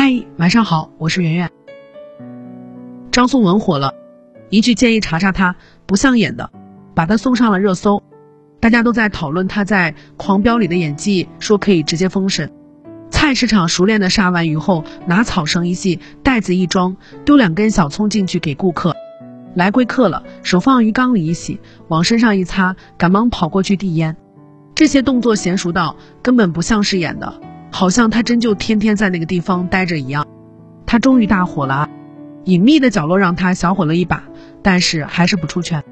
嗨，晚上好，我是圆圆。张颂文火了，一句建议查查他，不像演的，把他送上了热搜。大家都在讨论他在《狂飙》里的演技，说可以直接封神。菜市场熟练的杀完鱼后，拿草绳一系，袋子一装，丢两根小葱进去给顾客。来贵客了，手放鱼缸里一洗，往身上一擦，赶忙跑过去递烟。这些动作娴熟到根本不像是演的。好像他真就天天在那个地方待着一样。他终于大火了，隐秘的角落让他小火了一把，但是还是不出圈。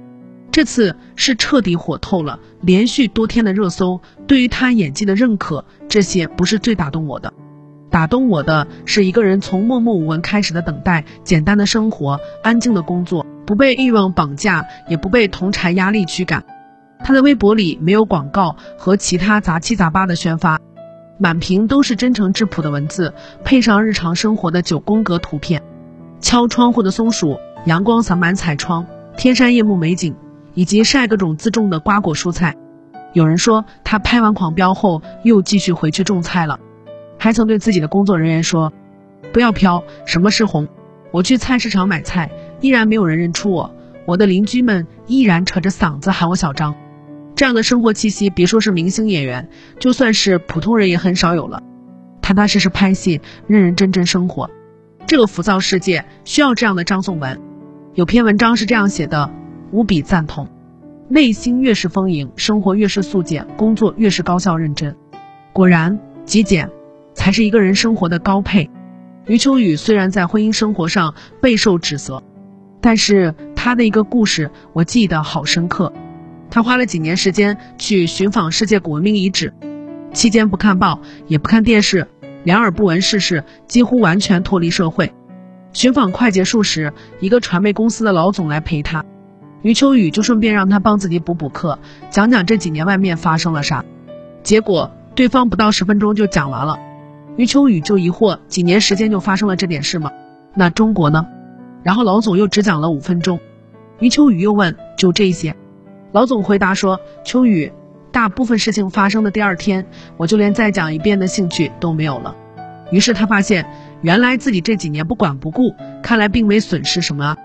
这次是彻底火透了，连续多天的热搜，对于他演技的认可，这些不是最打动我的。打动我的是一个人从默默无闻开始的等待，简单的生活，安静的工作，不被欲望绑架，也不被同柴压力驱赶。他的微博里没有广告和其他杂七杂八的宣发。满屏都是真诚质朴的文字，配上日常生活的九宫格图片，敲窗户的松鼠，阳光洒满彩窗，天山夜幕美景，以及晒各种自种的瓜果蔬菜。有人说他拍完狂飙后又继续回去种菜了，还曾对自己的工作人员说：“不要飘，什么是红？我去菜市场买菜，依然没有人认出我，我的邻居们依然扯着嗓子喊我小张。”这样的生活气息，别说是明星演员，就算是普通人也很少有了。踏踏实实拍戏，认认真真生活。这个浮躁世界需要这样的张颂文。有篇文章是这样写的，无比赞同。内心越是丰盈，生活越是素简，工作越是高效认真。果然，极简才是一个人生活的高配。余秋雨虽然在婚姻生活上备受指责，但是他的一个故事我记得好深刻。他花了几年时间去寻访世界古文明遗址，期间不看报，也不看电视，两耳不闻世事，几乎完全脱离社会。寻访快结束时，一个传媒公司的老总来陪他，余秋雨就顺便让他帮自己补补课，讲讲这几年外面发生了啥。结果对方不到十分钟就讲完了，余秋雨就疑惑：几年时间就发生了这点事吗？那中国呢？然后老总又只讲了五分钟，余秋雨又问：就这些？老总回答说：“秋雨，大部分事情发生的第二天，我就连再讲一遍的兴趣都没有了。”于是他发现，原来自己这几年不管不顾，看来并没损失什么，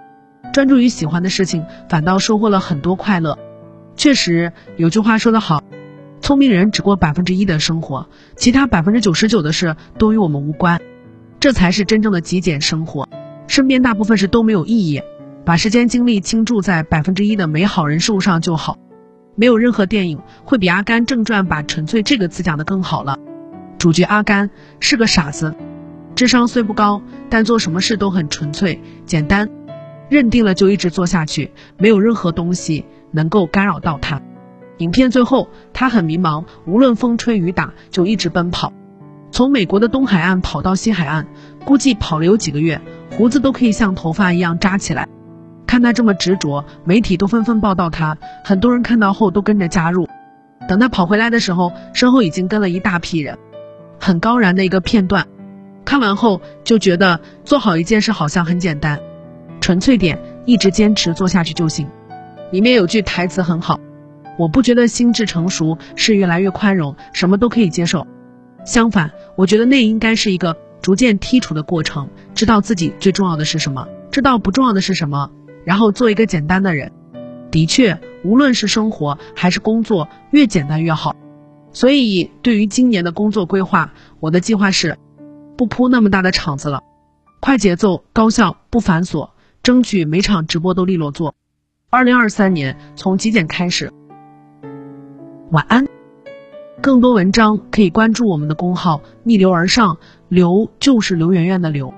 专注于喜欢的事情，反倒收获了很多快乐。确实，有句话说得好：“聪明人只过百分之一的生活，其他百分之九十九的事都与我们无关。”这才是真正的极简生活。身边大部分事都没有意义。把时间精力倾注在百分之一的美好人事物上就好。没有任何电影会比《阿甘正传》把“纯粹”这个词讲得更好了。主角阿甘是个傻子，智商虽不高，但做什么事都很纯粹、简单，认定了就一直做下去，没有任何东西能够干扰到他。影片最后，他很迷茫，无论风吹雨打，就一直奔跑，从美国的东海岸跑到西海岸，估计跑了有几个月，胡子都可以像头发一样扎起来。看他这么执着，媒体都纷纷报道他，很多人看到后都跟着加入。等他跑回来的时候，身后已经跟了一大批人，很高燃的一个片段。看完后就觉得做好一件事好像很简单，纯粹点，一直坚持做下去就行。里面有句台词很好，我不觉得心智成熟是越来越宽容，什么都可以接受。相反，我觉得那应该是一个逐渐剔除的过程，知道自己最重要的是什么，知道不重要的是什么。然后做一个简单的人，的确，无论是生活还是工作，越简单越好。所以，对于今年的工作规划，我的计划是不铺那么大的场子了，快节奏、高效、不繁琐，争取每场直播都利落做。二零二三年从极简开始。晚安。更多文章可以关注我们的公号“逆流而上”，刘就是刘媛媛的刘。